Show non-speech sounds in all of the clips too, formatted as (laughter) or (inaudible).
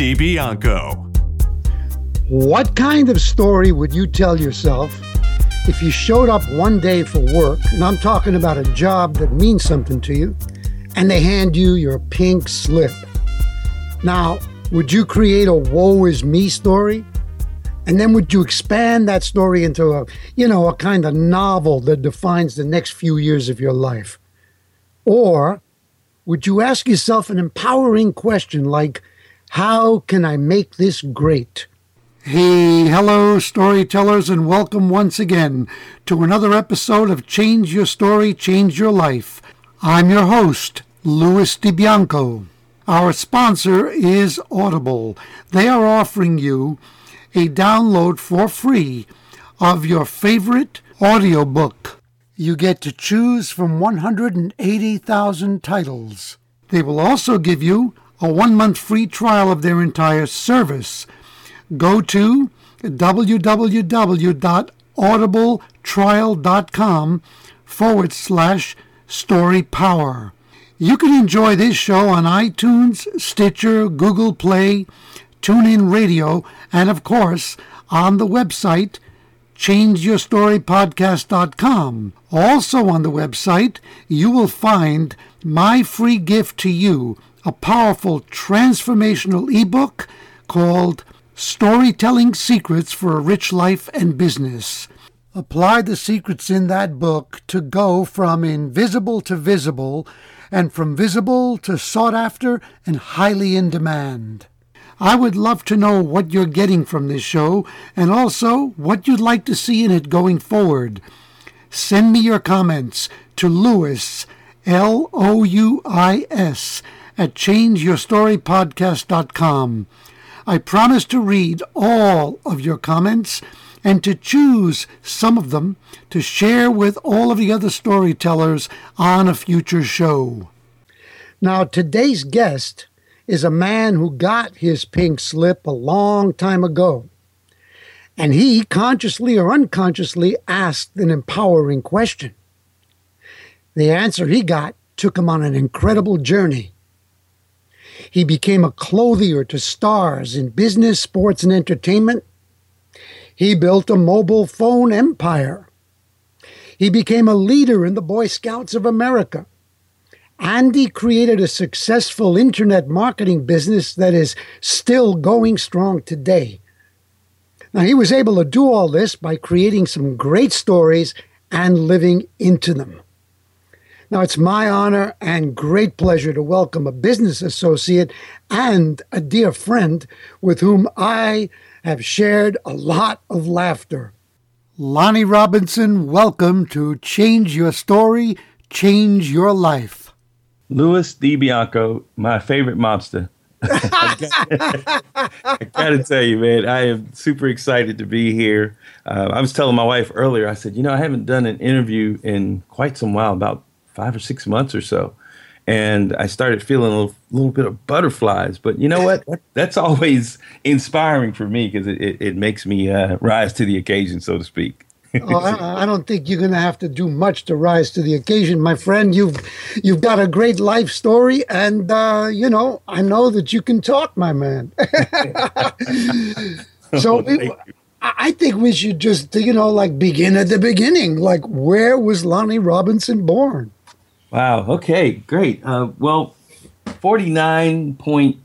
DiBianco. What kind of story would you tell yourself if you showed up one day for work, and I'm talking about a job that means something to you, and they hand you your pink slip? Now, would you create a woe is me story? And then would you expand that story into a, you know, a kind of novel that defines the next few years of your life? Or would you ask yourself an empowering question like, how can I make this great? Hey, hello, storytellers, and welcome once again to another episode of Change Your Story, Change Your Life. I'm your host, Louis DiBianco. Our sponsor is Audible. They are offering you a download for free of your favorite audiobook. You get to choose from 180,000 titles. They will also give you a one month free trial of their entire service. Go to www.audibletrial.com forward slash story power. You can enjoy this show on iTunes, Stitcher, Google Play, TuneIn Radio, and of course on the website changeyourstorypodcast.com. Also on the website, you will find my free gift to you, a powerful transformational ebook called Storytelling Secrets for a Rich Life and Business. Apply the secrets in that book to go from invisible to visible and from visible to sought after and highly in demand. I would love to know what you're getting from this show and also what you'd like to see in it going forward. Send me your comments to Louis, L O U I S, at changeyourstorypodcast.com. I promise to read all of your comments and to choose some of them to share with all of the other storytellers on a future show. Now, today's guest is a man who got his pink slip a long time ago. And he, consciously or unconsciously, asked an empowering question. The answer he got took him on an incredible journey. He became a clothier to stars in business, sports, and entertainment. He built a mobile phone empire. He became a leader in the Boy Scouts of America. Andy created a successful internet marketing business that is still going strong today. Now, he was able to do all this by creating some great stories and living into them. Now, it's my honor and great pleasure to welcome a business associate and a dear friend with whom I have shared a lot of laughter. Lonnie Robinson, welcome to Change Your Story, Change Your Life. Louis DiBianco, my favorite mobster. I, (laughs) gotta, tell you, man, I am super excited to be here. Uh, I was telling my wife earlier, I said, you know, I haven't done an interview in quite some while, about five or six months or so. And I started feeling a little, little bit of butterflies. But you know what? That's always inspiring for me because it, it, it, makes me uh, rise to the occasion, so to speak (laughs) oh, I, I, don't think you're going to have to do much to rise to the occasion, my friend. You've you've got a great life story, and uh, you know I know that you can talk, my man. (laughs) (laughs) so oh, I think we should just you know like begin at the beginning. Like, where was Lonnie Robinson born? Wow. Okay. Great. Uh, well, forty nine point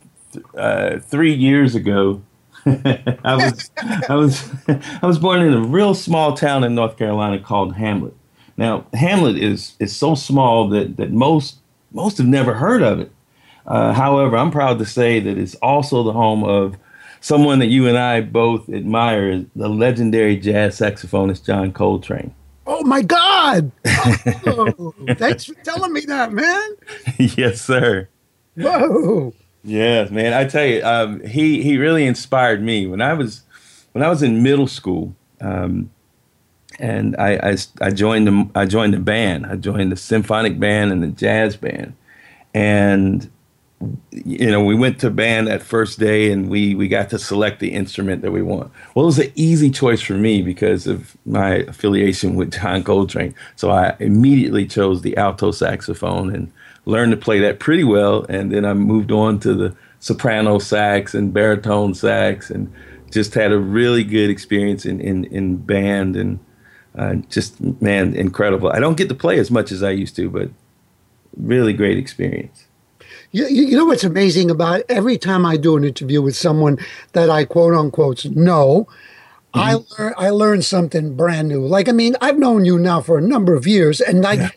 uh, three years ago, (laughs) I was I was (laughs) I was born in a real small town in North Carolina called Hamlet. Now Hamlet is is so small that that most most have never heard of it. Uh, however, I'm proud to say that it's also the home of someone that you and I both admire, the legendary jazz saxophonist John Coltrane. Oh my God! (laughs) Oh, thanks for telling me that, man. yes, sir. Whoa! Yes, man. I tell you, um, he he really inspired me when I was when I was in middle school. Um, and I, I, I joined the I joined the band. I joined the symphonic band and the jazz band, and you know we went to band that first day and we we got to select the instrument that we want. Well, it was an easy choice for me because of my affiliation with John Coltrane. So I immediately chose the alto saxophone and learned to play that pretty well. And then I moved on to the soprano sax and baritone sax and just had a really good experience in, in, in band and uh, just, man, incredible. I don't get to play as much as I used to, but really great experience. You, you know what's amazing about it? every time I do an interview with someone that I quote unquote know, mm-hmm. I learn I learn something brand new. Like I mean, I've known you now for a number of years, and like yeah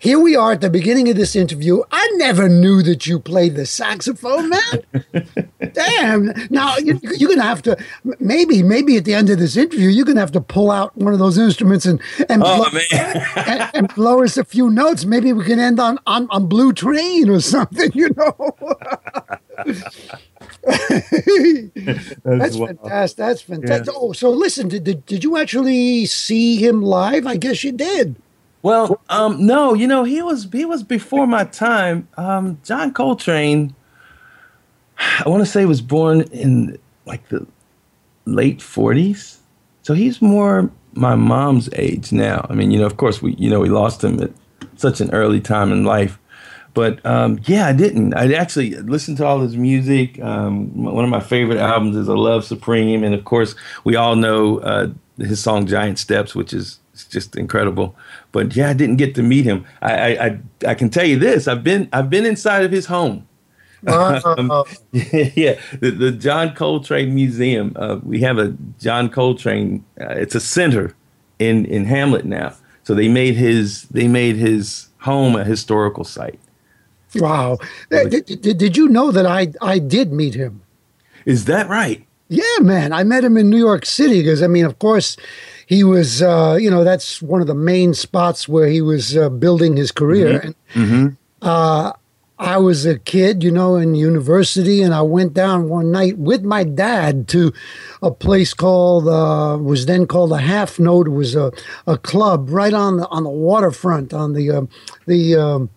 here we are at the beginning of this interview. I never knew that you played the saxophone, man. (laughs) Damn. Now you, are going to have to maybe maybe at the end of this interview you're going to have to pull out one of those instruments and and, oh, blow, and, and, blow us a few notes. Maybe we can end on on, on Blue Train or something. You know. (laughs) that's, that's fantastic. That's fantastic. Yeah. Oh, so listen, did, did did you actually see him live? I guess you did. Well, um, no, you know, he was he was before my time. Um, John Coltrane, I want to say was born in like the late 40s. So he's more my mom's age now. I mean, you know, of course we you know, we lost him at such an early time in life. But um, yeah, I didn't. I actually listened to all his music. Um, one of my favorite albums is "A Love Supreme," and of course, we all know uh, his song "Giant Steps," which is just incredible. But yeah, I didn't get to meet him. I I, I, can tell you this: I've been I've been inside of his home. (laughs) um, (laughs) yeah, the, the John Coltrane Museum. Uh, we have a John Coltrane. Uh, it's a center in in Hamlet now. So they made his they made his home a historical site. Wow! Did, did, did you know that I I did meet him? Is that right? Yeah, man. I met him in New York City because I mean, of course, he was, uh, you know, that's one of the main spots where he was uh, building his career. Mm-hmm. And mm-hmm. Uh, I was a kid, you know, in university, and I went down one night with my dad to a place called uh, was then called a Half Note. It was a, a club right on the on the waterfront on the uh, the um,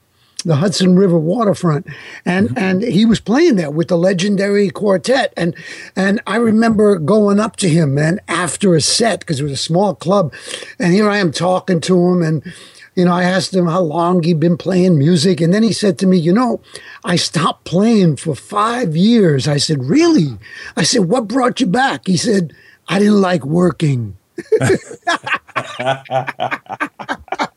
the Hudson River waterfront, and mm-hmm. and he was playing there with the legendary quartet, and and I remember going up to him, man, after a set because it was a small club, and here I am talking to him, and you know I asked him how long he'd been playing music, and then he said to me, you know, I stopped playing for five years. I said, really? I said, what brought you back? He said, I didn't like working. (laughs) (laughs) (laughs)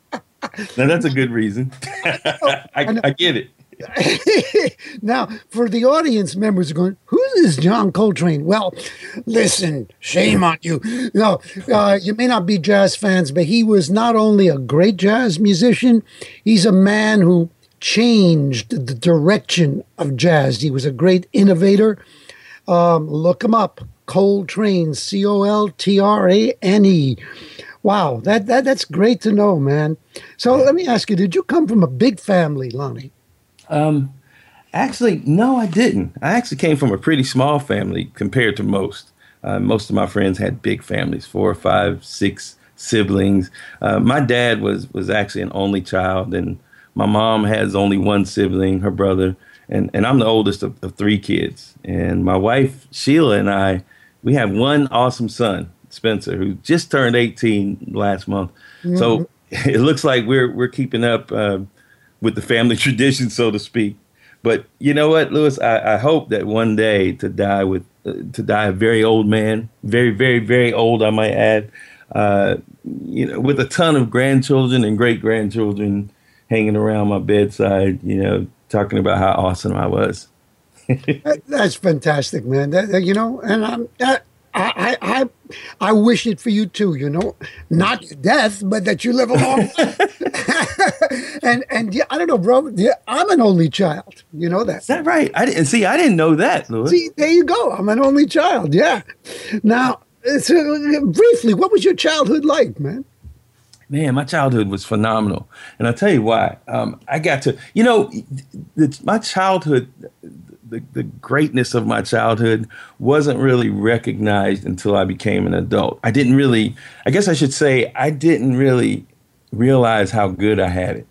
now that's a good reason. (laughs) I, I, get it. (laughs) now, for the audience members going, who's this John Coltrane? Well, listen, shame on you. No, uh, you may not be jazz fans, but he was not only a great jazz musician, he's a man who changed the direction of jazz. He was a great innovator. Um, look him up, Coltrane, C O L T R A N E. Wow, that, that that's great to know, man. So let me ask you: Did you come from a big family, Lonnie? Um, actually, no, I didn't. I actually came from a pretty small family compared to most. Uh, most of my friends had big families, four, five, six siblings. Uh, my dad was was actually an only child, and my mom has only one sibling, her brother, and and I'm the oldest of, of three kids. And my wife Sheila and I, we have one awesome son. Spencer, who just turned 18 last month. Mm-hmm. So (laughs) it looks like we're we're keeping up uh, with the family (laughs) tradition, so to speak. But you know what, Louis? I, I hope that one day to die with uh, to die a very old man, very, very, very old, I might add. Uh, you know, with a ton of grandchildren and great grandchildren hanging around my bedside, you know, talking about how awesome I was. (laughs) That's fantastic, man. That, you know, and I'm, I, I, I wish it for you too. You know, not death, but that you live a long (laughs) life. (laughs) and and yeah, I don't know, bro. Yeah, I'm an only child. You know that. Is that right? I didn't see. I didn't know that. Louis. See, there you go. I'm an only child. Yeah. Now, so, briefly, what was your childhood like, man? Man, my childhood was phenomenal, and I'll tell you why. Um, I got to, you know, my childhood the, the greatness of my childhood wasn't really recognized until I became an adult. I didn't really, I guess I should say, I didn't really realize how good I had it.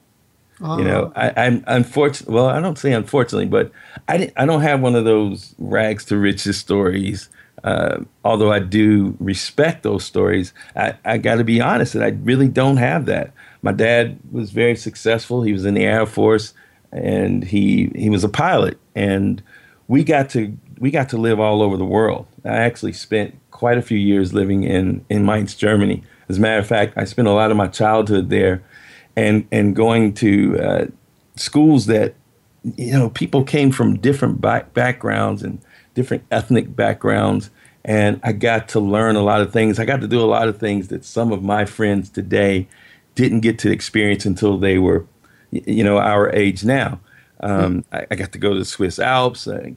You know, I, I'm unfortunate. well, I don't say unfortunately, but I, didn't, I don't have one of those rags to riches stories. Uh, although I do respect those stories, I, I got to be honest that I really don't have that. My dad was very successful. He was in the Air Force and he he was a pilot and we got to we got to live all over the world. I actually spent quite a few years living in in Mainz, Germany. As a matter of fact, I spent a lot of my childhood there, and and going to uh, schools that you know people came from different back- backgrounds and different ethnic backgrounds, and I got to learn a lot of things. I got to do a lot of things that some of my friends today didn't get to experience until they were you know, our age now. Um, I, I, got to go to the Swiss Alps. I,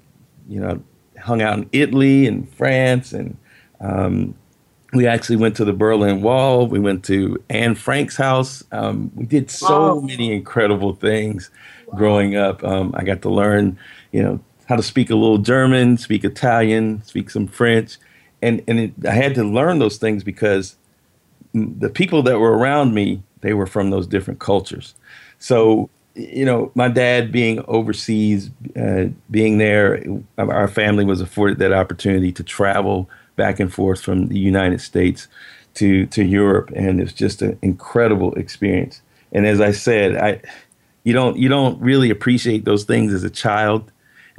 you know, hung out in Italy and France, and um, we actually went to the Berlin Wall. We went to Anne Frank's house. Um, we did so wow. many incredible things wow. growing up. Um, I got to learn, you know, how to speak a little German, speak Italian, speak some French, and and it, I had to learn those things because the people that were around me they were from those different cultures. So, you know, my dad being overseas, uh, being there, our family was afforded that opportunity to travel back and forth from the United States to to Europe, and it's just an incredible experience. And as I said, I you don't you don't really appreciate those things as a child.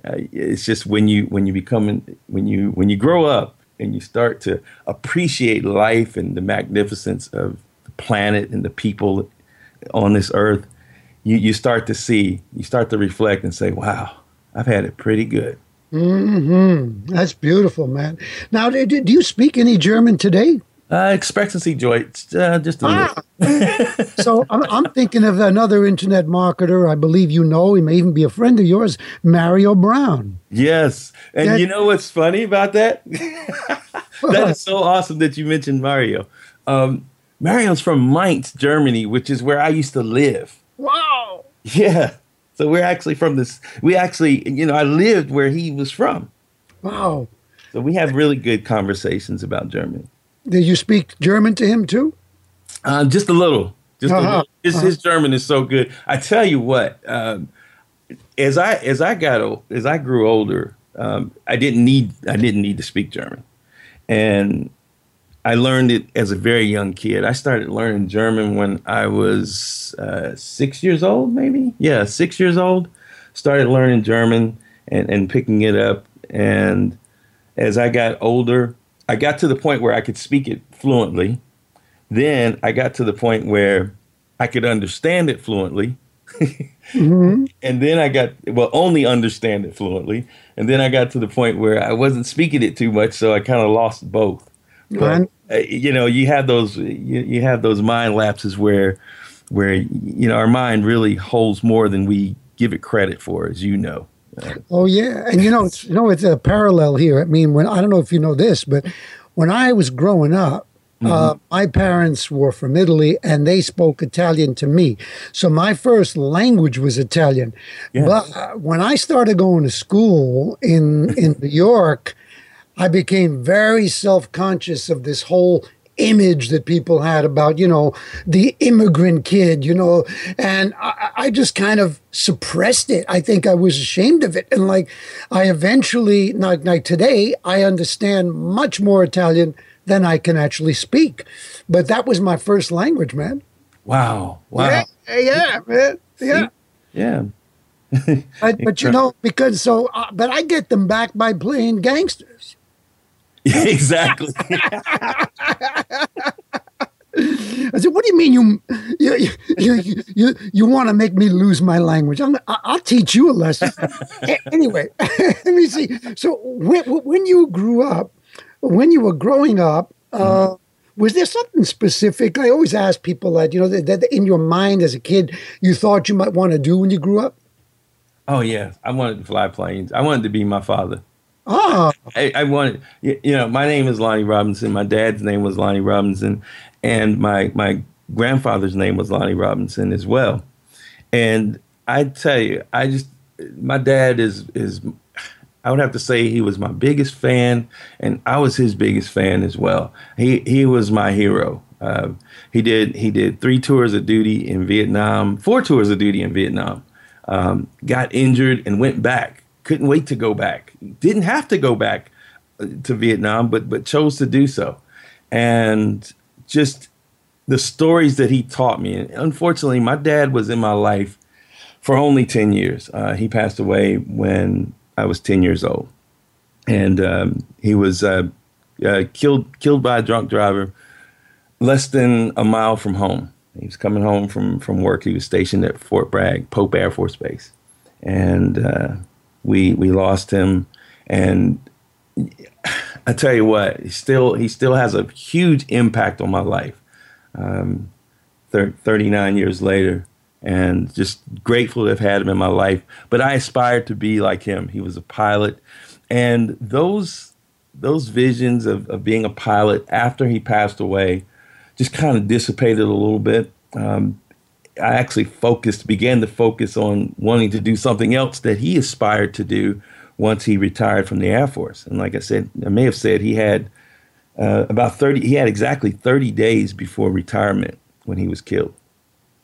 Uh, it's just when you when you become when you when you grow up and you start to appreciate life and the magnificence of the planet and the people on this earth you, you start to see, you start to reflect and say, wow, I've had it pretty good. hmm That's beautiful, man. Now, do, do you speak any German today? Uh, expectancy joy, uh, just a ah. little. (laughs) so I'm, I'm, thinking of another internet marketer. I believe you know. He may even be a friend of yours, Mario Brown. Yes, and that, you know what's funny about that? (laughs) that is so awesome that you mentioned Mario. Um, Mario's from Mainz, Germany, which is where I used to live. (laughs) Yeah. So we're actually from this. We actually, you know, I lived where he was from. Wow. So we have really good conversations about Germany. Did you speak German to him too? Uh, just a little. Just uh-huh. a little. His, uh-huh. his, German is so good. I tell you what. Um, as I as I got as I grew older, um, I didn't need I didn't need to speak German, and I learned it as a very young kid. I started learning German when I was uh, six years old, maybe. Yeah, six years old. Started learning German and, and picking it up. And as I got older, I got to the point where I could speak it fluently. Then I got to the point where I could understand it fluently. mm-hmm. (laughs) And then I got, well, only understand it fluently. And then I got to the point where I wasn't speaking it too much, so I kind of lost both. But, uh, you know, you have those you, you have those mind lapses where where you know our mind really holds more than we give it credit for, as you know. Uh, oh yeah, and you know, it's, you know, it's a parallel here. I mean, when I don't know if you know this, but when I was growing up, Mm-hmm. Uh, my parents were from Italy and they spoke Italian to me. So my first language was Italian. Yeah. But uh, when I started going to school in, in (laughs) New York, I became very self conscious of this whole image that people had about, you know, the immigrant kid, you know, and I, I, just kind of suppressed it. I think I was ashamed of it. And like, I eventually, like, like today, I understand much more Italian than I can actually speak. But that was my first language, man. Wow. Wow. Yeah, yeah man. Yeah. Yeah. but, but you know, because so, uh, but I get them back by playing gangsters. (laughs) exactly. (laughs) I said, "What do you mean you you you you, you, want to make me lose my language? I'm, I'll teach you a lesson." anyway, (laughs) let me see. So when, when you grew up, when you were growing up, uh, was there something specific? I always ask people that you know that, that in your mind as a kid you thought you might want to do when you grew up. Oh yeah, I wanted to fly planes. I wanted to be my father. Oh. I, I wanted, you know, my name is Lonnie Robinson. My dad's name was Lonnie Robinson, and my my grandfather's name was Lonnie Robinson as well. And I tell you, I just, my dad is is I would have to say he was my biggest fan, and I was his biggest fan as well. He he was my hero. Uh, he did he did three tours of duty in Vietnam, four tours of duty in Vietnam. Um, got injured and went back. Couldn't wait to go back. Didn't have to go back uh, to Vietnam, but but chose to do so. And just the stories that he taught me. And unfortunately, my dad was in my life for only 10 years. Uh, he passed away when I was 10 years old. And um, he was uh, uh, killed, killed by a drunk driver less than a mile from home. He was coming home from, from work. He was stationed at Fort Bragg, Pope Air Force Base. And uh, we, we lost him. And I tell you what, he still, he still has a huge impact on my life. Um, thir- 39 years later, and just grateful to have had him in my life. But I aspired to be like him. He was a pilot, and those those visions of, of being a pilot after he passed away just kind of dissipated a little bit. Um, I actually focused, began to focus on wanting to do something else that he aspired to do once he retired from the Air Force. And like I said, I may have said he had uh, about 30, he had exactly 30 days before retirement when he was killed.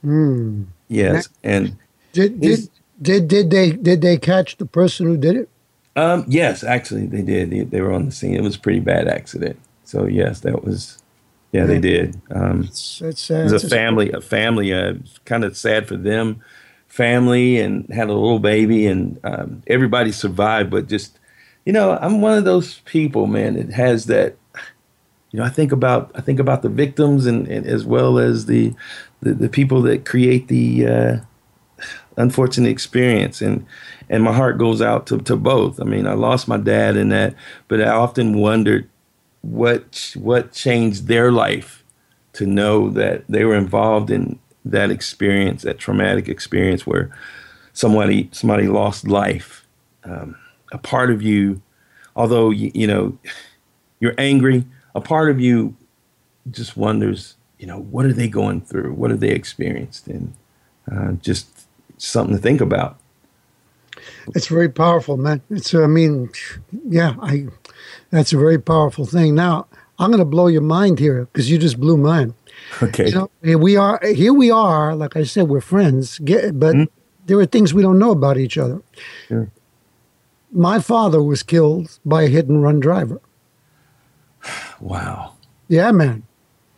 Mm. Yes, and did did, did did they did they catch the person who did it? Um, yes, actually they did. They, they, were on the scene. It was a pretty bad accident. So yes, that was. Yeah, they did. Um, it's, it's, uh, it was a family. A family. Uh, kind of sad for them. Family and had a little baby, and um, everybody survived. But just, you know, I'm one of those people, man, that has that you know, I think about I think about the victims and, and as well as the, the, the people that create the uh, unfortunate experience, and and my heart goes out to, to both. I mean, I lost my dad in that, but I often wondered what what changed their life to know that they were involved in that experience, that traumatic experience where somebody somebody lost life. Um, a part of you, although you, you know you're angry a part of you just wonders, you know, what are they going through? What have they experienced? And uh, just something to think about. It's very powerful, man. It's, I mean, yeah, I, that's a very powerful thing. Now, I'm going to blow your mind here because you just blew mine. Okay. So here we are. Here we are. Like I said, we're friends. Get, but mm-hmm. there are things we don't know about each other. Sure. My father was killed by a hit and run driver. (sighs) Wow. Yeah, man.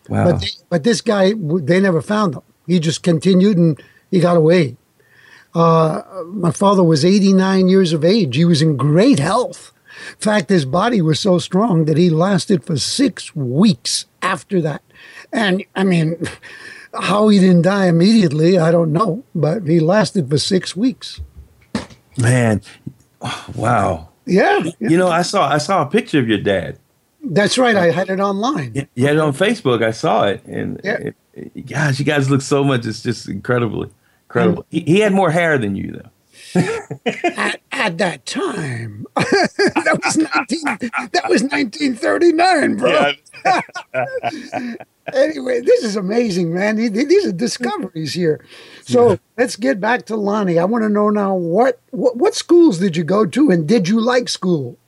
Wow. But, but this guy, they never found him. He just continued and he got away. Uh, my father was 89 years of age. He was in great health. In fact, his body was so strong that he lasted for six weeks after that. And I mean, (laughs) how he didn't die immediately, I don't know, but he lasted for six weeks. Man, (sighs) wow. Yeah. You know, I saw I saw a picture of your dad that's right. I had it online. You had it on Facebook. I saw it, and yeah. it, it, gosh, you guys look so much. It's just incredibly incredible. He, he, had more hair than you, though. (laughs) at, at, that time, (laughs) that was nineteen. That was nineteen thirty nine, bro. Yeah. (laughs) anyway, this is amazing, man. These are discoveries here. So yeah. let's get back to Lonnie. I want to know now what, what what schools did you go to, and did you like school?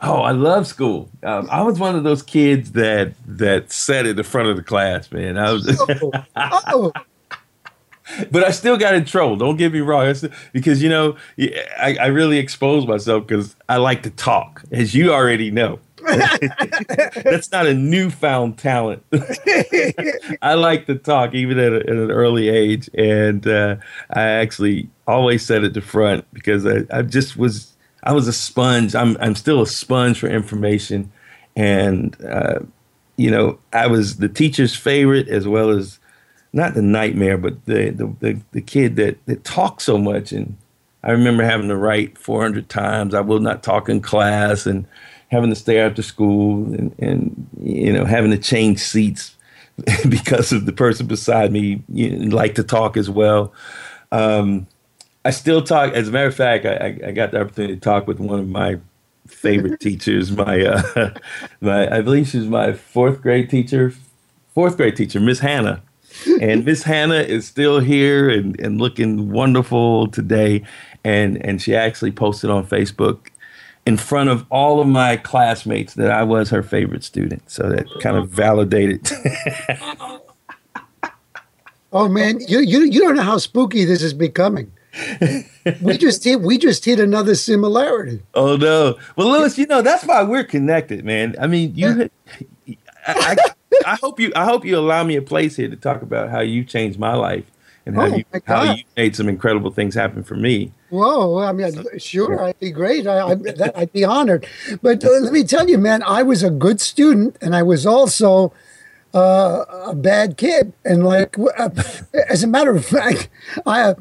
Oh, I love school. Um, I was one of those kids that that sat at the front of the class, man. I was, oh. oh. (laughs) but I still got in trouble. Don't get me wrong, still, because you know I, I really exposed myself because I like to talk, as you already know. (laughs) That's not a newfound talent. (laughs) I like to talk even at, a, at an early age, and uh, I actually always sat at the front because I, I just was I was a sponge. I'm I'm still a sponge for information, and uh, you know I was the teacher's favorite as well as not the nightmare, but the the the, the kid that that talked so much. And I remember having to write 400 times. I will not talk in class, and having to stay after school, and and you know having to change seats (laughs) because of the person beside me you know, like to talk as well. Um, I still talk. As a matter of fact, I, I got the opportunity to talk with one of my favorite (laughs) teachers. My, uh, (laughs) my, I believe she's my fourth grade teacher, fourth grade teacher, Miss Hannah. And Miss Hannah is still here and, and looking wonderful today. And and she actually posted on Facebook in front of all of my classmates that I was her favorite student. So that kind of validated. (laughs) oh man, you, you you don't know how spooky this is becoming. we just hit we just hit another similarity. Oh no. Well Louis, you know, that's why we're connected, man. I mean, you. I, I, I hope you I hope you allow me a place here to talk about how you changed my life and how, oh, you, how you made some incredible things happen for me. Whoa, I mean, sure, I'd be great. I, would (laughs) be honored. But uh, let me tell you, man, I was a good student, and I was also uh, a bad kid. And like, uh, (laughs) as a matter of fact, I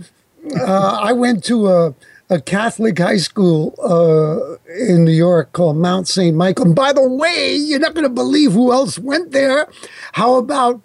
uh, I went to a a Catholic high school uh, in New York called Mount St. Michael. And by the way, you're not going to believe who else went there. How about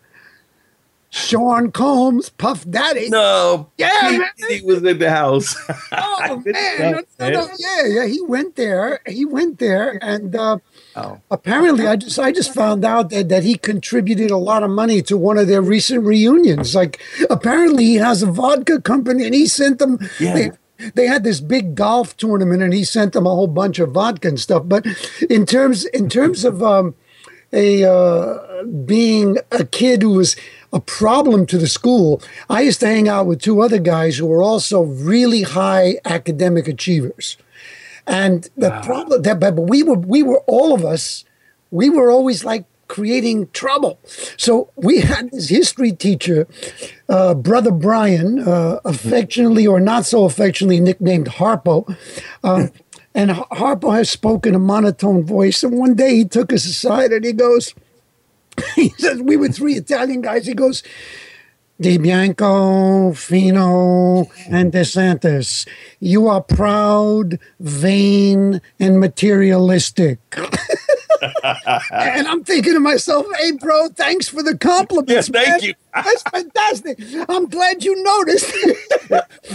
Sean Combs, Puff Daddy. No, yeah, he, was in the house. (laughs) oh man, no, no, yeah, yeah, he went there. He went there, and uh, oh. apparently, I just I just found out that that he contributed a lot of money to one of their recent reunions. Like, apparently, he has a vodka company, and he sent them. Yeah. They, they had this big golf tournament and he sent them a whole bunch of vodka and stuff but in terms in terms of um, a uh, being a kid who was a problem to the school. I used to hang out with two other guys who were also really high academic achievers. And the wow. problem that but we were we were all of us, we were always like creating trouble. So we had this history teacher, uh, Brother Brian, uh, affectionately or not so affectionately nicknamed Harpo. Um, and Harpo has spoken a monotone voice. And one day he took us aside and he goes, (laughs) he says, we were three Italian guys. He goes, Di Bianco, Fino, and DeSantis. You are proud, vain, and materialistic. (laughs) and I'm thinking to myself, hey, bro, thanks for the compliments. Yeah, thank man. you. (laughs) That's fantastic. I'm glad you noticed.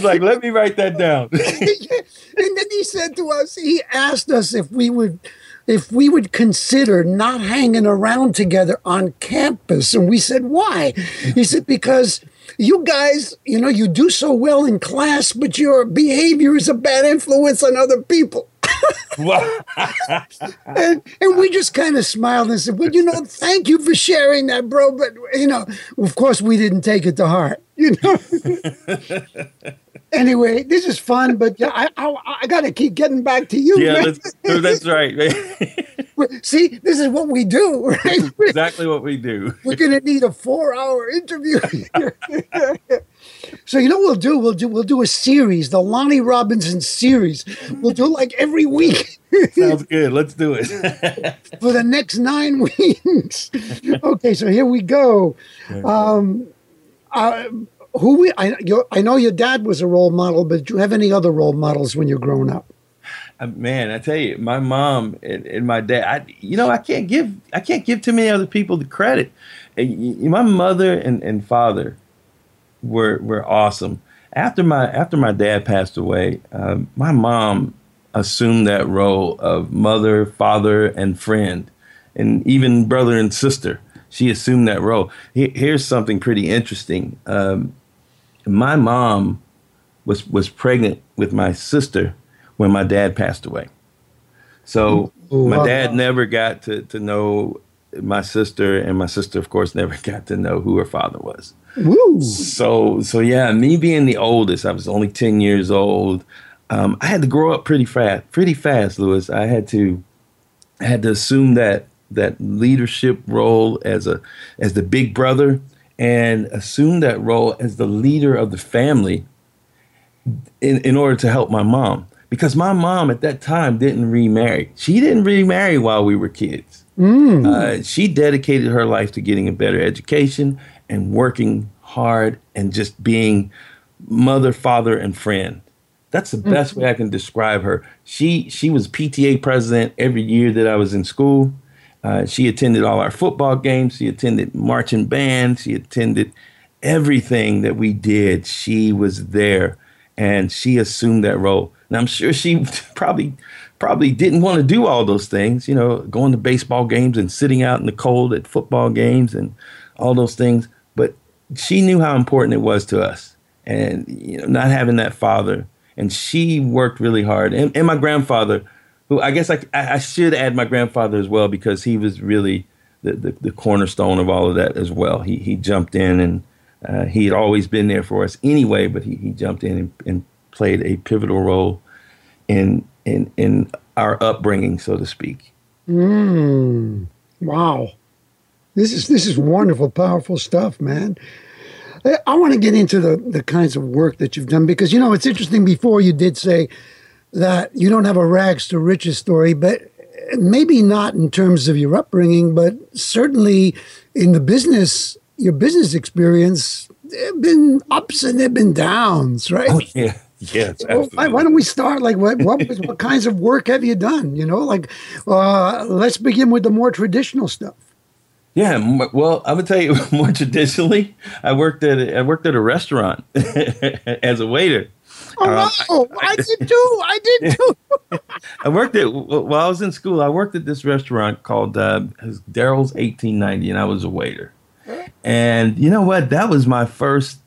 like, let me write that down. (laughs) and then he said to us, he asked us if we would if we would consider not hanging around together on campus. And we said, why? He said, because you guys, you know, you do so well in class, but your behavior is a bad influence on other people. And, and we just kind of smiled and said, Well, you know, thank you for sharing that, bro. But, you know, of course, we didn't take it to heart, (laughs) you know. anyway, this is fun, but I, I, I got to keep getting back to you. Yeah, that's, that's, right. (laughs) See, this is what we do, right? exactly what we do. We're going to need a four hour interview. (laughs) So you know what we'll do? We'll do we'll do a series, the Lonnie Robinson series. We'll do like every week. Sounds good. Let's do it. (laughs) For the next nine (laughs) weeks. okay, so here we go. Um, uh, who we I, I know your dad was a role model, but do you have any other role models when you're growing up? Uh, man, I tell you, my mom and, and, my dad. I, you know, I can't give I can't give too many other people the credit. My mother and, and father were were awesome. After my after my dad passed away, uh, my mom assumed that role of mother, father, and friend, and even brother and sister. She assumed that role. Here's something pretty interesting. Um, my mom was was pregnant with my sister when my dad passed away. So Ooh, my dad never got to, to know my sister, and my sister, of course, (laughs) never got to know who her father was. Woo. So so yeah, me being the oldest, I was only ten years old. Um, I had to grow up pretty fast, pretty fast, Louis. I had to I had to assume that that leadership role as a as the big brother and assume that role as the leader of the family in, in order to help my mom. Because my mom at that time didn't remarry. She didn't remarry while we were kids. Mm. Uh, she dedicated her life to getting a better education and working hard and just being mother, father, and friend. That's the best mm-hmm. way I can describe her. She she was PTA president every year that I was in school. Uh, she attended all our football games. She attended marching band. She attended everything that we did. She was there, and she assumed that role. And I'm sure she (laughs) probably probably didn't want to do all those things. You know, going to baseball games and sitting out in the cold at football games and all those things she knew how important it was to us, and you know, not having that father, and she worked really hard. And, and my grandfather who I guess I, I should add my grandfather as well because he was really the, the, the cornerstone of all of that as well. He he jumped in and uh, he had always been there for us anyway, but he, he jumped in and, and played a pivotal role in in in our upbringing, so to speak. Mm, wow, this is this is wonderful, powerful stuff, man. I, I want to get into the the kinds of work that you've done because you know it's interesting. Before you did say that you don't have a rags to riches story, but maybe not in terms of your upbringing, but certainly in the business, your business experience, there have been ups and there have been downs, right? Oh, yeah. Yes. Why, why, don't we start? Like, what, what, what kinds of work have you done? You know, like, uh, let's begin with the more traditional stuff. Yeah, well, I'm gonna tell you (laughs) more traditionally. I worked at a, I worked at a restaurant (laughs) as a waiter, Oh no, I, I, did too. I did too. I worked at while I was in school. I worked at this restaurant called uh, Daryl's 1890, and I was a waiter. And you know what? That was my first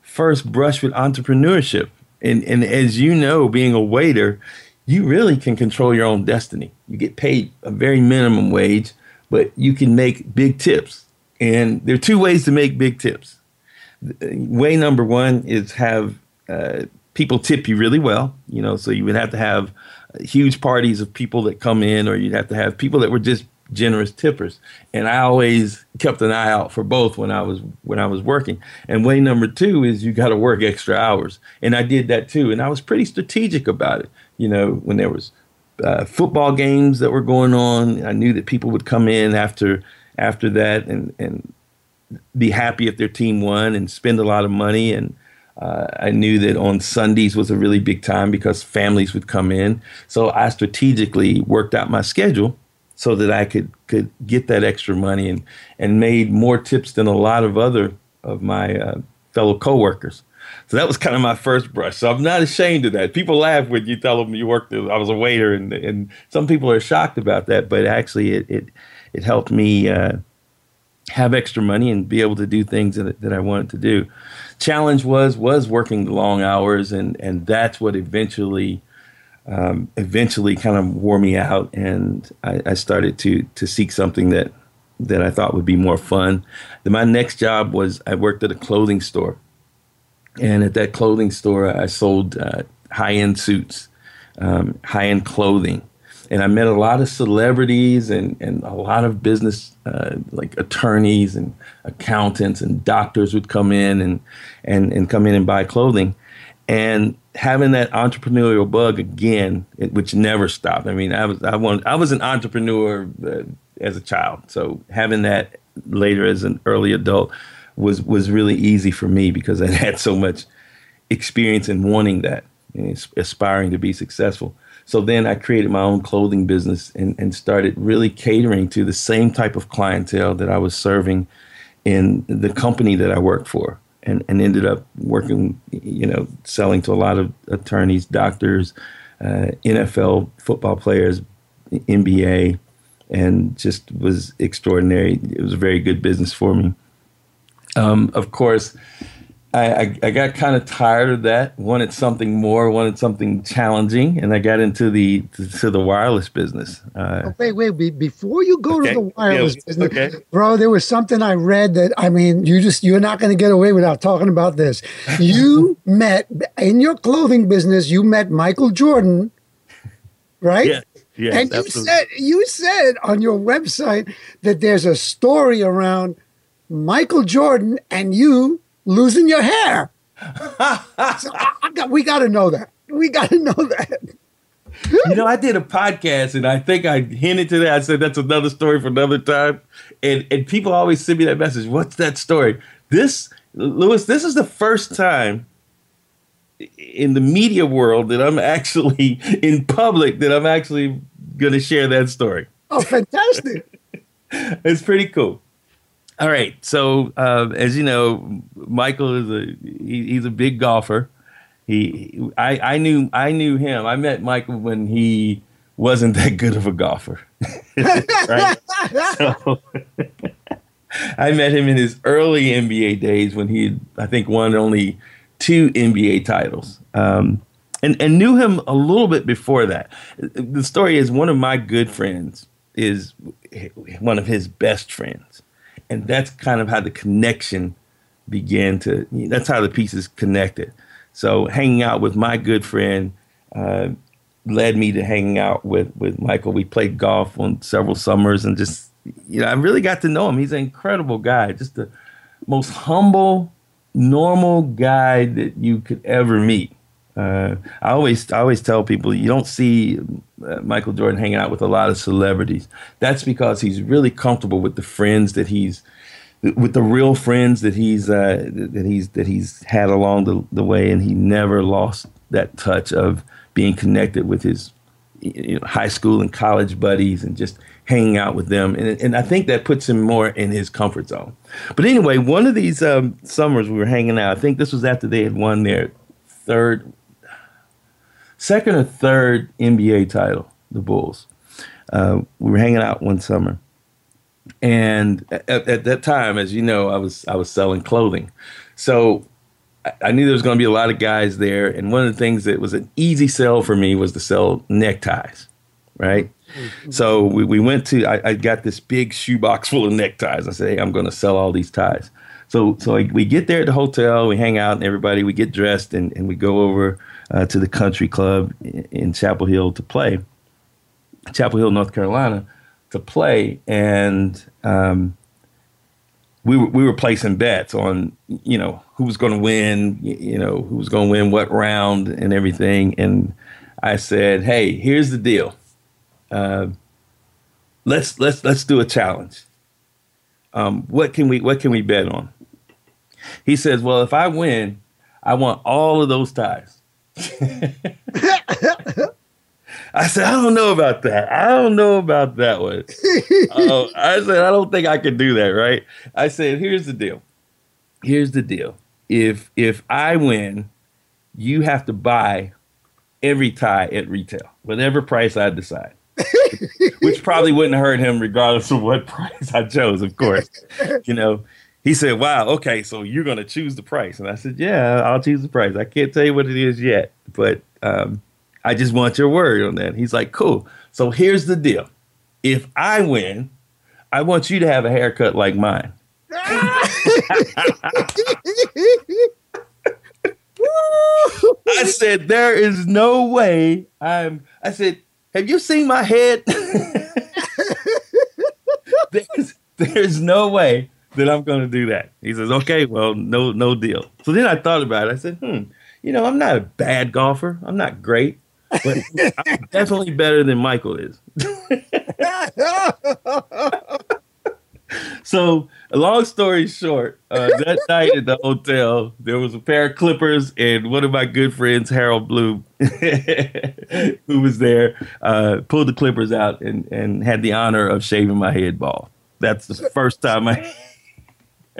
first brush with entrepreneurship. And and as you know, being a waiter, you really can control your own destiny. You get paid a very minimum wage, but you can make big tips. And there are two ways to make big tips. Way number one is have uh, people tip you really well, you know, so you would have to have huge parties of people that come in, or you'd have to have people that were just generous tippers. And I always kept an eye out for both when I was when I was working. And way number two is you got to work extra hours, and I did that too. And I was pretty strategic about it. You know, when there was uh, football games that were going on, I knew that people would come in after after that and and be happy if their team won and spend a lot of money and uh, I knew that on Sundays was a really big time because families would come in. So I strategically worked out my schedule so that I could could get that extra money and and made more tips than a lot of other of my uh, fellow coworkers. So that was kind of my first brush. So I'm not ashamed of that. People laugh when you tell them you worked. I was a waiter, and and some people are shocked about that. But actually, it it, it helped me. Uh, have extra money and be able to do things that, that I wanted to do. Challenge was was working the long hours, and and that's what eventually um, eventually kind of wore me out, and I, I, started to to seek something that that I thought would be more fun. Then my next job was I worked at a clothing store, and at that clothing store I sold uh, high end suits, um, high end clothing and I met a lot of celebrities and, and a lot of business uh, like attorneys and accountants and doctors would come in and, and, and come in and buy clothing. And having that entrepreneurial bug again, it, which never stopped. I mean, I was I want I was an entrepreneur uh, as a child, so having that later as an early adult was was really easy for me because I (laughs) had so much experience in wanting that, aspiring to be successful. So then I created my own clothing business and, and started really catering to the same type of clientele that I was serving in the company that I worked for. And, and ended up working, you know, selling to a lot of attorneys, doctors, uh, NFL football players, NBA, and just was extraordinary. It was a very good business for me. Um, of course, I, I, I, got kind of tired of that. Wanted something more. Wanted something challenging, and I got into the to the wireless business. Uh, oh, wait, wait, before you go okay. to the wireless yeah, business, okay. bro, there was something I read that I mean, you just you're not going to get away without talking about this. (laughs) You met in your clothing business. You met Michael Jordan, right? Yeah. Yeah, and you said you said on your website that there's a story around Michael Jordan and you losing your hair. (laughs) so I, got, we got to know that. We got to know that. you know, I did a podcast and I think I hinted to that. I said that's another story for another time. And and people always send me that message. What's that story? This Louis, this is the first time in the media world that I'm actually (laughs) in public that I'm actually going to share that story. Oh, fantastic! (laughs) it's pretty cool. All right. So uh, as you know, Michael is a he, he's a big golfer. He I, I knew I knew him. I met Michael when he wasn't that good of a golfer. (laughs) right. so (laughs) I met him in his early NBA days when he I think won only two NBA titles. Um, and and knew him a little bit before that. The story is one of my good friends is one of his best friends, and that's kind of how the connection began to. That's how the pieces connected. So hanging out with my good friend uh, led me to hanging out with with Michael. We played golf on several summers, and just you know, I really got to know him. He's an incredible guy, just the most humble, normal guy that you could ever meet. Uh, I always I always tell people you don't see uh, Michael Jordan hanging out with a lot of celebrities. That's because he's really comfortable with the friends that he's with the real friends that he's uh, that he's that he's had along the, the way, and he never lost that touch of being connected with his you know, high school and college buddies and just hanging out with them. And, and I think that puts him more in his comfort zone. But anyway, one of these um, summers we were hanging out, I think this was after they had won their third, second or third NBA title, the Bulls. Uh, we were hanging out one summer. And at, at, that time, as you know, I was I was selling clothing, so I knew there was going to be a lot of guys there. And one of the things that was an easy sell for me was to sell neckties, right? Mm-hmm. So we, we went to, I, I, got this big shoebox (laughs) full of neckties. I said, hey, I'm going to sell all these ties. So, so I, we get there at the hotel, we hang out, and everybody, we get dressed, and, and we go over uh, to the country club in, Chapel Hill to play, Chapel Hill, North Carolina, to play. And um, we were, we were placing bets on, you know, who was going to win, you know, who was going to win what round and everything. And I said, "Hey, here's the deal. Uh, let's let's let's do a challenge. Um, what can we what can we bet on?" He says, "Well, if I win, I want all of those ties." (laughs) I said, I don't know about that. I don't know about that one. uh, (laughs) I said, I don't think I can do that, right? I said, here's the deal. Here's the deal if if I win, you have to buy every tie at retail, whatever price I decide. (laughs) Which probably wouldn't hurt him regardless of what price I chose, of course. you know, he said, Wow, okay, so you're gonna choose the price. And I said, Yeah, I'll choose the price. I can't tell you what it is yet, but um, I just want your word on that. He's like, Cool. So here's the deal. If I win, I want you to have a haircut like mine. (laughs) I said, there is no way I'm. I said, have you seen my head? (laughs) there's, there's no way that I'm going to do that. He says, okay, well, no, no deal. So then I thought about it. I said, hmm, you know, I'm not a bad golfer. I'm not great, but (laughs) I'm definitely better than Michael is. (laughs) so, long story short, uh, that (laughs) night at the hotel, there was a pair of clippers, and one of my good friends, Harold Bloom, who was there, uh, pulled the clippers out and, and had the honor of shaving my head bald. That's the first time I.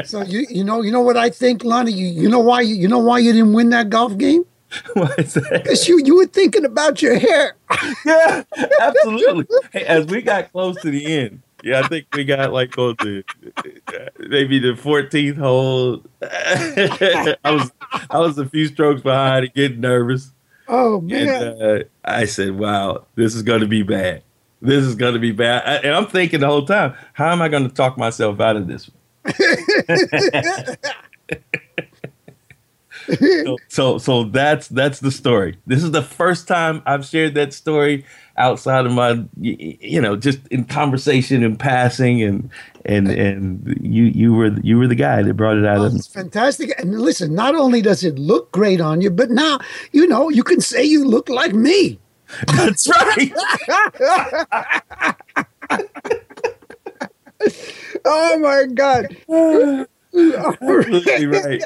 so you you know you know what I think, Lonnie. You you know why you, you know why you didn't win that golf game? (laughs) Why is that? Because you you were thinking about your hair. (laughs) yeah, absolutely. Hey, as we got close to the end, yeah, I think we got like on the maybe the 14th hole. (laughs) I was I was a few strokes behind and getting nervous. Oh man! And, uh, I said, "Wow, this is going to be bad. This is going to be bad." I, and I'm thinking the whole time, "How am I going to talk myself out of this?" So, so, so that's that's the story. This is the first time I've shared that story outside of my, you know, just in conversation and passing, and and and you you were you were the guy that brought it out oh, of. It's fantastic, and listen, not only does it look great on you, but now you know you can say you look like me. That's right. (laughs) oh my god. Absolutely right.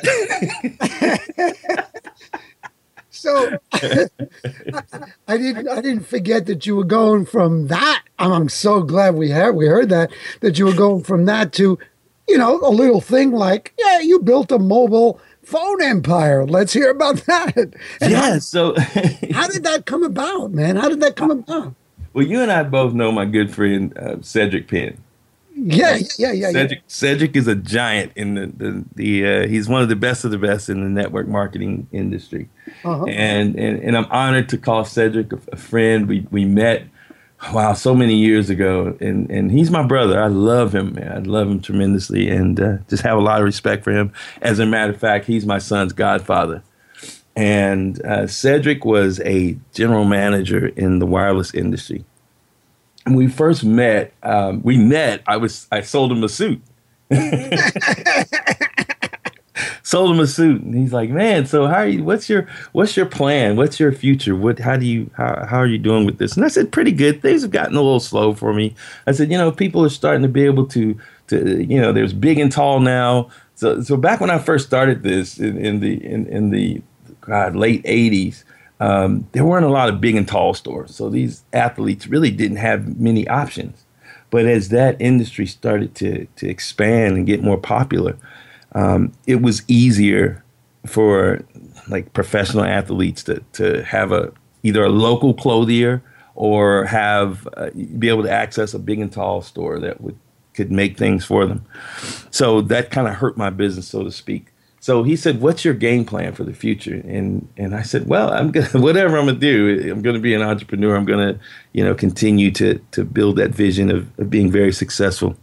so I didn't I didn't forget that you were going from that. I'm so glad we had we heard that that you were going from that to, you know, a little thing like, yeah, you built a mobile phone empire. Let's hear about that. And yeah. How, so (laughs) how did that come about, man? How did that come about? Well, you and I both know my good friend uh, Cedric Penn. Yeah, yeah, yeah. Cedric, yeah. Cedric is a giant in the the, the uh, he's one of the best of the best in the network marketing industry, uh-huh. and, and and I'm honored to call Cedric a, a, friend. We we met, wow, so many years ago, and and he's my brother. I love him, man. I love him tremendously, and uh, just have a lot of respect for him. As a matter of fact, he's my son's godfather. And uh, Cedric was a general manager in the wireless industry when we first met, um, we met. I was I sold him a suit. (laughs) sold him a suit, and he's like, "Man, so how are you? What's your what's your plan? What's your future? What how do you how how are you doing with this?" And I said, "Pretty good. Things have gotten a little slow for me." I said, "You know, people are starting to be able to to you know, there's big and tall now." So so back when I first started this in, in the in, in the God late '80s um, there weren't a lot of big and tall stores. So these athletes really didn't have many options. But as that industry started to, to expand and get more popular, um, it was easier for like professional athletes to, to have a either a local clothier or have uh, be able to access a big and tall store that would could make things for them. So that kind of hurt my business, so to speak. So he said, "What's your game plan for the future?" And and I said, "Well, I'm gonna (laughs) whatever I'm gonna do. I'm gonna be an entrepreneur. I'm gonna you know continue to to build that vision of, of being very successful."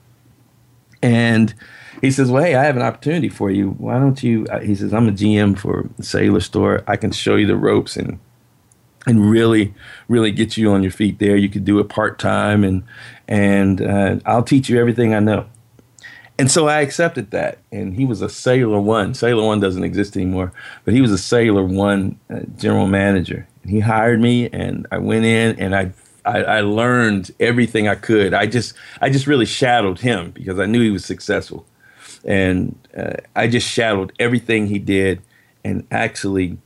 And he says, "Well, hey, I have an opportunity for you. Why don't you?" Uh, he says, "I'm a GM for cellular store. I can show you the ropes and." And really, really get you on your feet there. You could do it part time, and and uh, I'll teach you everything I know. And so I accepted that. And he was a Cellular One. Cellular One doesn't exist anymore, but he was a Cellular One uh, general manager. And he hired me, and I went in and I, I, I learned everything I could. I just I just really shadowed him because I knew he was successful, and uh, I just shadowed everything he did, and actually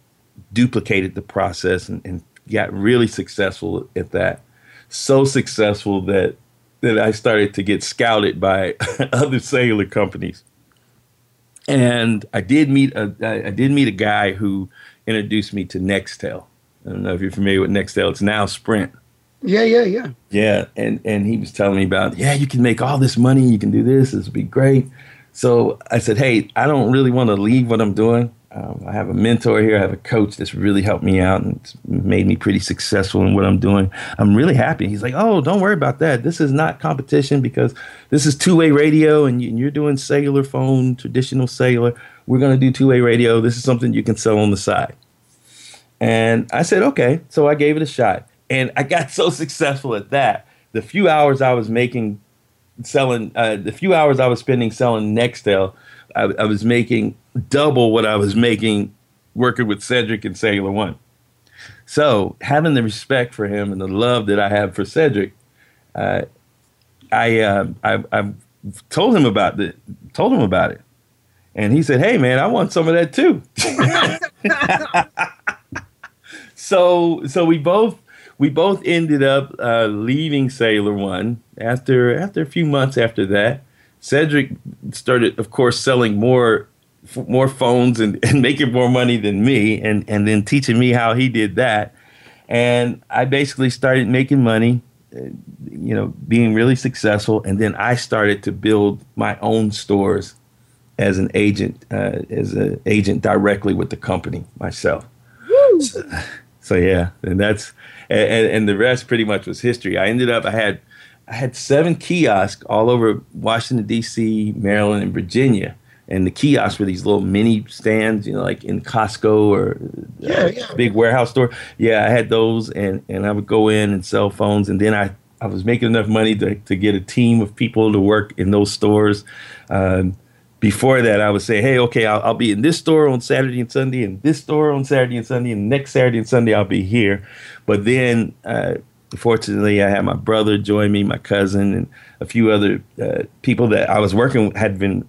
duplicated the process and, and got really successful at that. So successful that that I started to get scouted by (laughs) other cellular companies. And I did meet a I did meet a guy who introduced me to Nextel. I don't know if you're familiar with Nextel. It's now Sprint. Yeah, yeah, yeah. Yeah, and and he was telling me about yeah, you can make all this money, you can do this, this would be great. So I said, hey, I don't really want to leave what I'm doing. Um, I have a mentor here. I have a coach that's really helped me out and made me pretty successful in what I'm doing. I'm really happy. He's like, oh, don't worry about that. This is not competition because this is two way radio and you're doing cellular phone, traditional cellular. We're going to do two way radio. This is something you can sell on the side. And I said, okay. So I gave it a shot. And I got (laughs) so successful at that. The few hours I was making selling, uh, the few hours I was spending selling Nextel, I, I was making double what I was making working with Cedric and Cellular One. So having the respect for him and the love that I have for Cedric, uh, I, uh, I I told him about it. Told him about it, and he said, "Hey man, I want some of that too." (laughs) so so we both we both ended up uh, leaving Cellular One after after a few months after that. Cedric started, of course, selling more more phones and, (laughs) and making more money than me and, and then teaching me how he did that. And I basically started making money, uh, you know, being really successful. And then I started to build my own stores as an agent, uh, as an agent directly with the company myself. So, (laughs) so, yeah, and that's, and, and the rest pretty much was history. I ended up, I had, I had seven kiosks all over Washington, D.C., Maryland, and Virginia and the kiosks were these little mini stands, you know, like in Costco or yeah, yeah. big warehouse store. Yeah, I had those, and and I would go in and sell phones, and then I I was making enough money to to get a team of people to work in those stores. Um, before that, I would say, hey, okay, I'll, I'll, be in this store on Saturday and Sunday, and this store on Saturday and Sunday, and next Saturday and Sunday I'll be here. But then, uh, fortunately, I had my brother join me, my cousin, and a few other uh, people that I was working with had been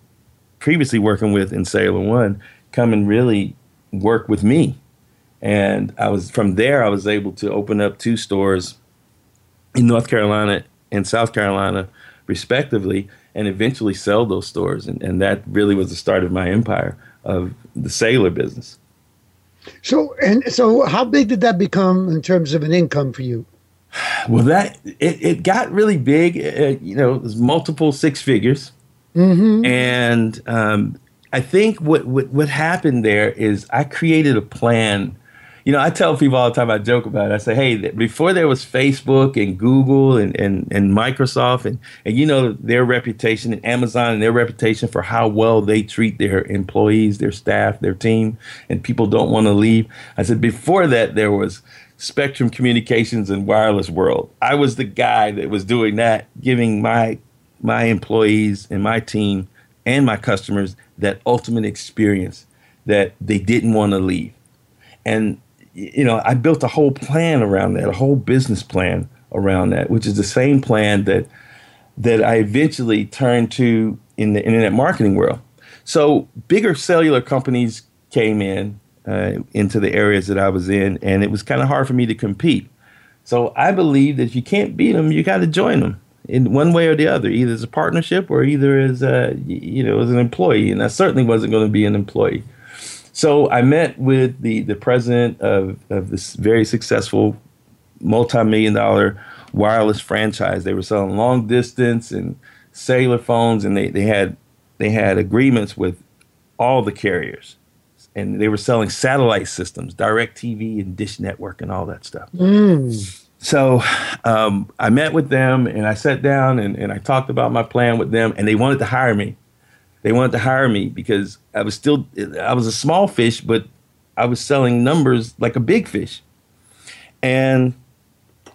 previously working with in Cellular One come and really work with me. And I was from there, I was able to open up two stores in North Carolina and South Carolina, respectively, and eventually sell those stores. And, and that really was the start of my empire of the cellular business. So, and so how big did that become in terms of an income for you? Well, that it, it got really big. Uh, you know, it was multiple six figures, Mm-hmm. and um, I think what, what what happened there is I created a plan. You know, I tell people all the time. I joke about it. I say, "Hey, before there was Facebook and Google and and, and Microsoft and and you know their reputation and Amazon and their reputation for how well they treat their employees, their staff, their team, and people don't want to leave." I said, before that, there was Spectrum Communications and Wireless World. I was the guy that was doing that, giving my my employees and my team and my customers that ultimate experience that they didn't want to leave. And you know, I built a whole plan around that, a whole business plan around that, which is the same plan that that I eventually turned to in the internet marketing world. So bigger cellular companies came in uh, into the areas that I was in, and it was kind of hard for me to compete. So I believe that if you can't beat them, you got to join them in one way or the other, either as a partnership or either as a, uh, you know as an employee. And I certainly wasn't going to be an employee. So I met with the the president of of this very successful multi-million dollar wireless franchise. They were selling long distance and cellular phones, and they, they had they had agreements with all the carriers, and they were selling satellite systems, DirecTV and Dish Network, and all that stuff. Mm. So um, I met with them, and I sat down and, and I talked about my plan with them, and they wanted to hire me. They wanted to hire me because I was still I was a small fish, but I was selling numbers like a big fish. And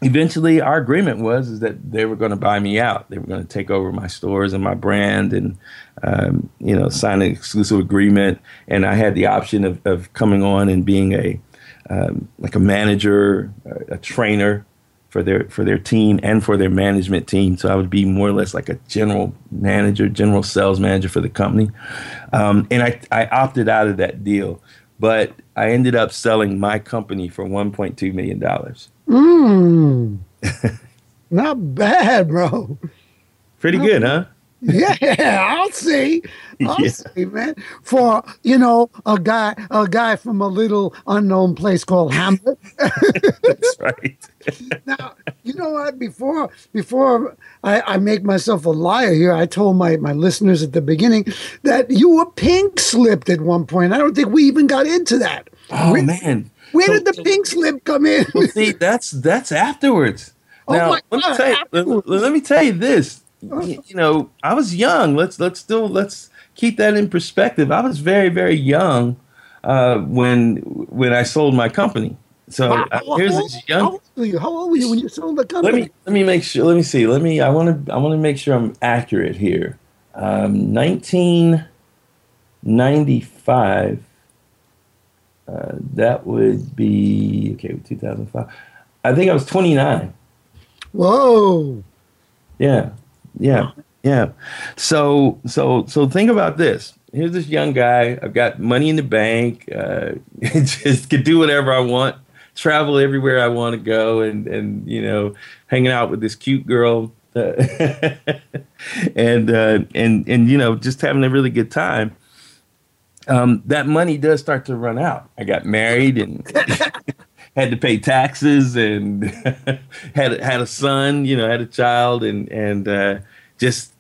eventually our agreement was is that they were going to buy me out. They were going to take over my stores and my brand and um, you know sign an exclusive agreement. And I had the option of, of coming on and being a um, like a manager, a, a trainer for their for their team and for their management team. So I would be more or less like a general manager, general sales manager for the company. Um, and I I opted out of that deal, but I ended up selling my company for 1.2 million dollars. Mm. (laughs) Not bad, bro. Pretty good, huh? Yeah, (laughs) I'll see. (laughs) I'll Yeah. see, man. For you know, a guy, a guy from a little unknown place called Hamlet. (laughs) That's right. now, you know what? Before before I, I make myself a liar here, I told my my listeners at the beginning that you were pink slipped at one point. I don't think we even got into that. Oh where, man. where So- did the so- pink slip come in? Well, see, that's that's afterwards. Oh now, my let me tell you, let, let me tell you this. You know, I was young. Let's let's still let's keep that in perspective. I was very very young uh, when when I sold my company. So Wow, uh, how, here's old, this how young. old were you? How old were you when you sold the company? Let me let me make sure. Let me see. Let me. I want to. I want to make sure I'm accurate here. Um, 1995. Uh, that would be okay. 2005. I think I was 29. Whoa. Yeah, yeah, yeah. So, so, so think about this. Here's this young guy. I've got money in the bank. Uh, (laughs) just could do whatever I want. Travel everywhere I want to go, and and you know, hanging out with this cute girl, uh, (laughs) and uh, and and you know, just having a really good time. Um, that money does start to run out. I got married and (laughs) had to pay taxes and (laughs) had had a son, you know, had a child, and and uh, just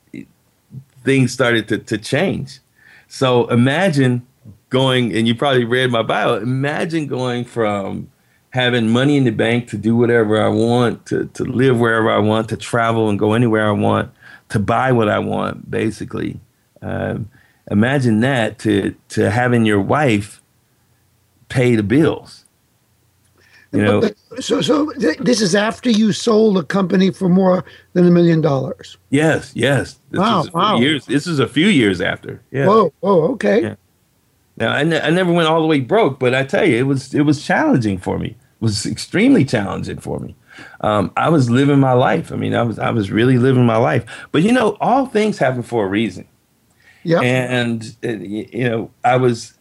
things started to to change. So imagine going, and you probably read my bio. Imagine going from having money in the bank to do whatever I want, to to live wherever I want, to travel and go anywhere I want, to buy what I want, basically. Um, imagine that to to having your wife pay the bills. You know, So, so th- this is after you sold a company for more than a million dollars. yes, yes. This Wow, wow. years. This is a few years after. Yeah. Whoa, whoa, okay. Yeah. Now I, ne- I never went all the way broke, but I tell you, it was it was challenging for me. It was extremely challenging for me. Um, I was living my life. I mean, I was I was really living my life. But you know, all things happen for a reason. Yeah. And uh, you know, I was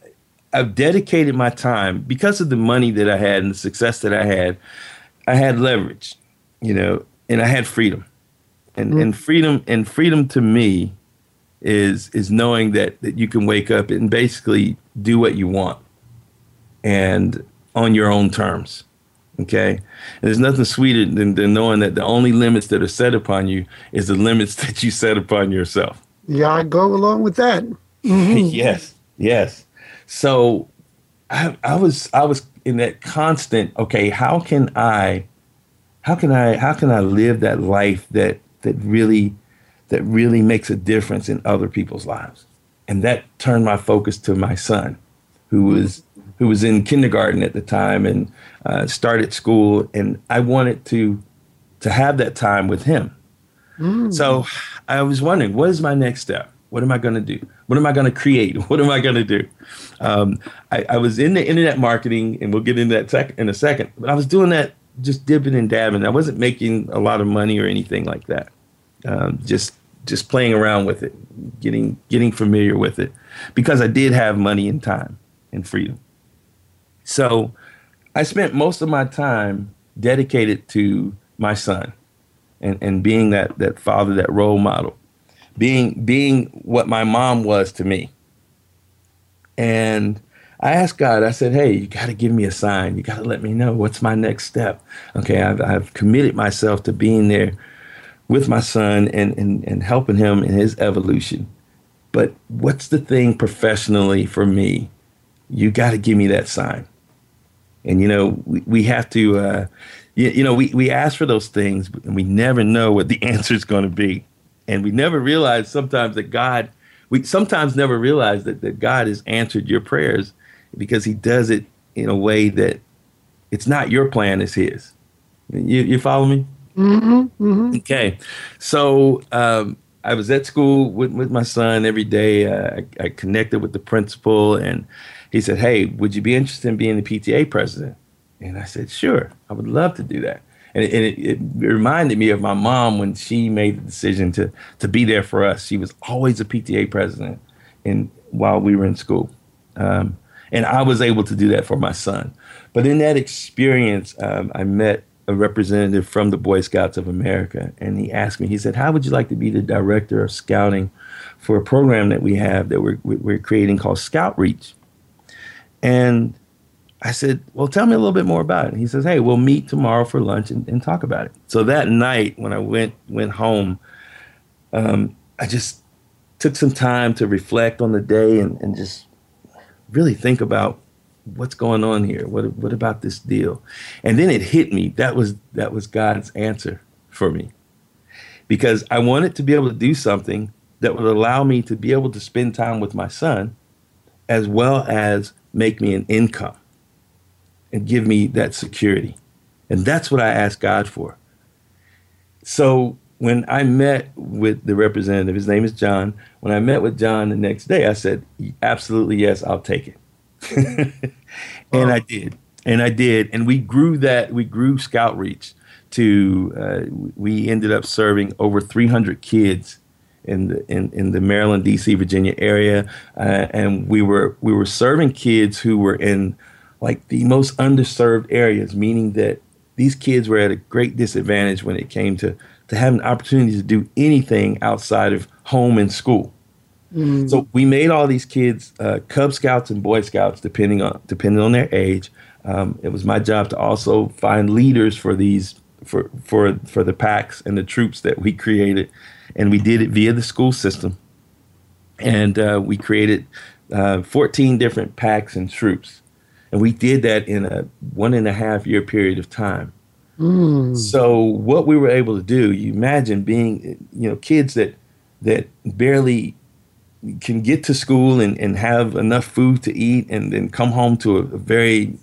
I've dedicated my time because of the money that I had and the success that I had. I had leverage, you know, and I had freedom. And and freedom and freedom to me is is knowing that that you can wake up and basically do what you want and on your own terms. Okay. And there's nothing sweeter than, than knowing that the only limits that are set upon you is the limits (laughs) that you set upon yourself. Yeah, I go along with that. Mm-hmm. (laughs) yes. Yes. So I, I was I was in that constant, okay, how can I how can I how can I live that life that that really that really makes a difference in other people's lives? And that turned my focus to my son, who was who was in kindergarten at the time and uh, started school, and I wanted to to have that time with him. Mm. So I was wondering, what is my next step? What am I going to do? What am I going to create? (laughs) What am I going to do? Um, I, I, was in the internet marketing, and we'll get into that sec- in a second. But I was doing that just dipping and dabbing. I wasn't making a lot of money or anything like that. Um, just just playing around with it, getting getting familiar with it, because I did have money and time and freedom. So I spent most of my time dedicated to my son and, and being that, that father, that role model, being, being what my mom was to me. And I asked God, I said, hey, you got to give me a sign. You got to let me know what's my next step. Okay, I've, I've committed myself to being there with my son and, and, and helping him in his evolution. But what's the thing professionally for me? You got to give me that sign. And, you know, we, we have to, uh, you, you know, we, we ask for those things and we never know what the (laughs) answer is going to be. And we never realize sometimes that God, we sometimes never realize that, that God has answered your prayers because he does it in a way that it's not your plan, it's his. You, you follow me? Mm-hmm, mm-hmm. Okay. So um, I was at school with, with my son every day. Uh, I, I connected with the principal and he said, Hey, would you be interested in being the PTA president? And I said, Sure, I would love to do that. And, it, it, it, reminded me of my mom when she made the decision to, to be there for us. She was always a PTA president in, while we were in school. Um, and I was able to do that for my son. But in that experience, um, I met a representative from the Boy Scouts of America, and he asked me, he said, How would you like to be the director of scouting for a program that we have that we're, we're creating called Scout Reach? And I said, Well, tell me a little bit more about it. he says, Hey, we'll meet tomorrow for lunch and, and talk about it. So that night when I went went home, um, I just took some time to reflect on the day and, and just really think about what's going on here. What what about this deal? And then it hit me. That was that was God's answer for me. Because I wanted to be able to do something that would allow me to be able to spend time with my son as well as make me an income and give me that security. And that's what I asked God for. So when I met with the representative, his name is John. When I met with John the next day, I said, absolutely yes, I'll take it. (laughs) and I did. And I did. And we grew that, we grew Scout Reach to, uh, we ended up serving over 300 kids in the in, in the Maryland, D.C., Virginia area, uh, and we were we were serving kids who were in like the most underserved areas, meaning that these kids were at a great disadvantage when it came to to having opportunities to do anything outside of home and school. Mm. So we made all these kids uh, Cub Scouts and Boy Scouts, depending on depending on their age. Um, it was my job to also find leaders for these for for for the packs and the troops that we created and we did it via the school system. And uh, we created uh, 14 different packs and troops. And we did that in a one and a half year period of time. Mm. So what we were able to do, you imagine being, you know, kids that that barely can get to school and, and have enough food to eat and then come home to a, a very,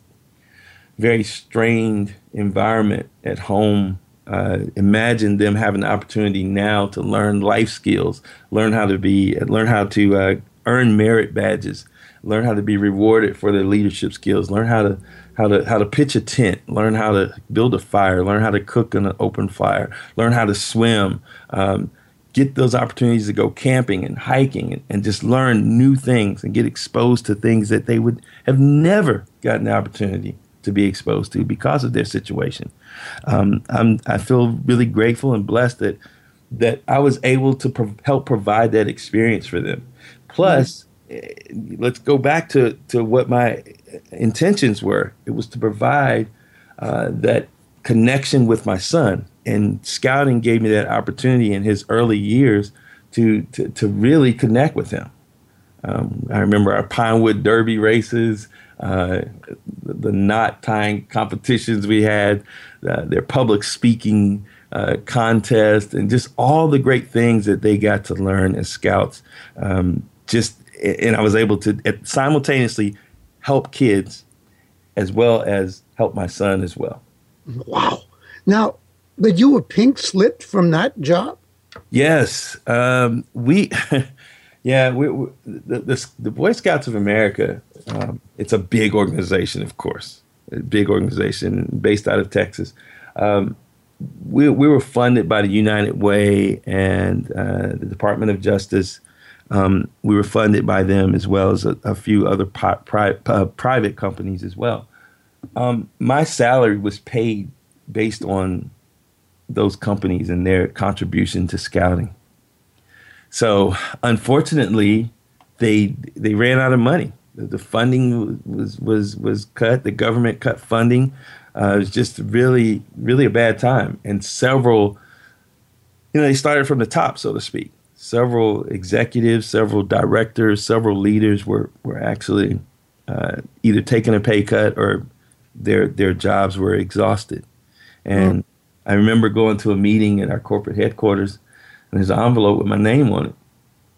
very strained environment at home uh, imagine them having the opportunity now to learn life skills, learn how to be, learn how to uh, earn merit badges, learn how to be rewarded for their leadership skills, learn how to how to how to pitch a tent, learn how to build a fire, learn how to cook in an open fire, learn how to swim. Um, get those opportunities to go camping and hiking and, and just learn new things and get exposed to things that they would have never gotten the opportunity to be exposed to because of their situation. Um, I'm, I feel really grateful and blessed that that I was able to pro- help provide that experience for them. Plus. Let's go back to to what my intentions were. It was to provide uh, that connection with my son. And scouting gave me that opportunity in his early years to, to, to really connect with him. Um, I remember our Pinewood Derby races, uh, the knot tying competitions we had, uh, their public speaking uh, contest, and just all the great things that they got to learn as scouts. Um, just and I was able to simultaneously help kids as well as help my son as well. Wow! Now, but you were pink slipped from that job. Yes, um, we. (laughs) Yeah, we, we, the, the, the Boy Scouts of America. Um, it's a big organization, of course, a big organization based out of Texas. Um, we we were funded by the United Way and uh, the Department of Justice. Um, we were funded by them as well as a, a few other pri- pri- uh, private companies as well. Um, my salary was paid based on those companies and their contribution to scouting. So unfortunately, they they ran out of money. The, funding was was was cut. The government cut funding. Uh, it was just really really a bad time. And several, you know, they started from the top, so to speak. Several executives, several directors, several leaders were were actually uh, either taking a pay cut or their their jobs were exhausted. And mm. I remember going to a meeting at our corporate headquarters and there's an envelope with my name on it.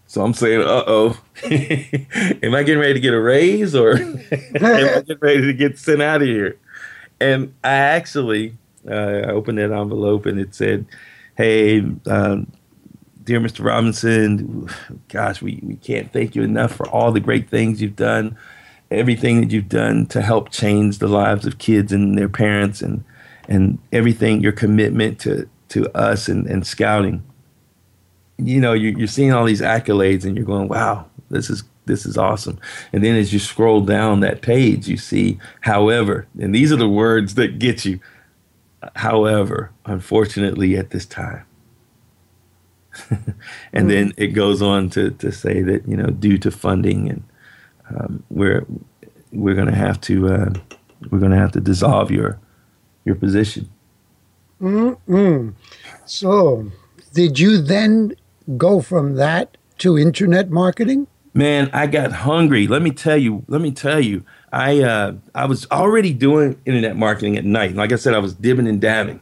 So I'm saying, uh oh, (laughs) am I getting ready to get a raise or (laughs) am I getting ready to get sent out of here? And I actually, uh, I opened that envelope and it said, hey, um, dear Mr. Robinson, gosh, we, we can't thank you enough for all the great things you've done, everything that you've done to help change the lives of kids and their parents and, and everything, your commitment to, to us and, and scouting you know, you're, you're seeing all these accolades and you're going, wow, this is this is awesome. And then as you scroll down that page, you see, however, and these are the words that get you. However, unfortunately, at this time. (laughs) and then it goes on to, to say that you know due to funding and um, we're we're going to have to uh, we're going to have to dissolve your your position. mm So, did you then go from that to internet marketing? Man, I got hungry. Let me tell you. Let me tell you. I uh, I was already doing internet marketing at night. Like I said, I was dibbing and dabbing.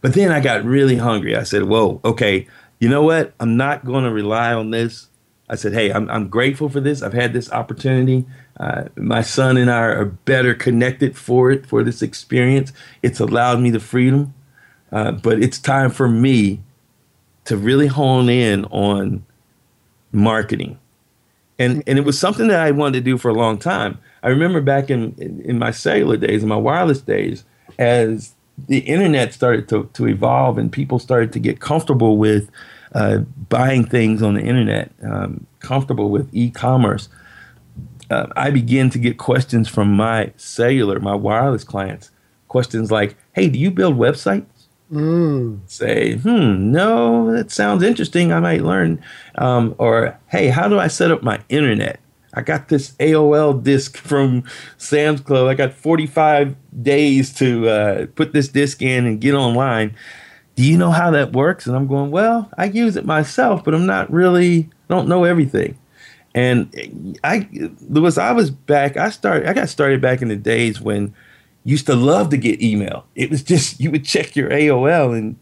But then I got really hungry. I said, "Whoa, okay. You know what? I'm not going to rely on this." I said, "Hey, I'm I'm grateful for this. I've had this opportunity. Uh, my son and I are better connected for it for this experience. It's allowed me the freedom, uh, but it's time for me to really hone in on marketing. And, and it was something that I wanted to do for a long time. I remember back in, in my cellular days, in my wireless days, as the internet started to, to evolve and people started to get comfortable with uh, buying things on the internet, um, comfortable with e commerce, uh, I began to get questions from my cellular, my wireless clients. Questions like, hey, do you build websites? Mm. Say, hmm, no, that sounds interesting. I might learn. Um, or, hey, how do I set up my internet? I got this AOL disk from Sam's Club. I got 45 days to uh, put this disk in and get online. Do you know how that works? And I'm going, well, I use it myself, but I'm not really, don't know everything. And I, Louis, I was back. I started. I got started back in the days when used to love to get email. It was just you would check your AOL and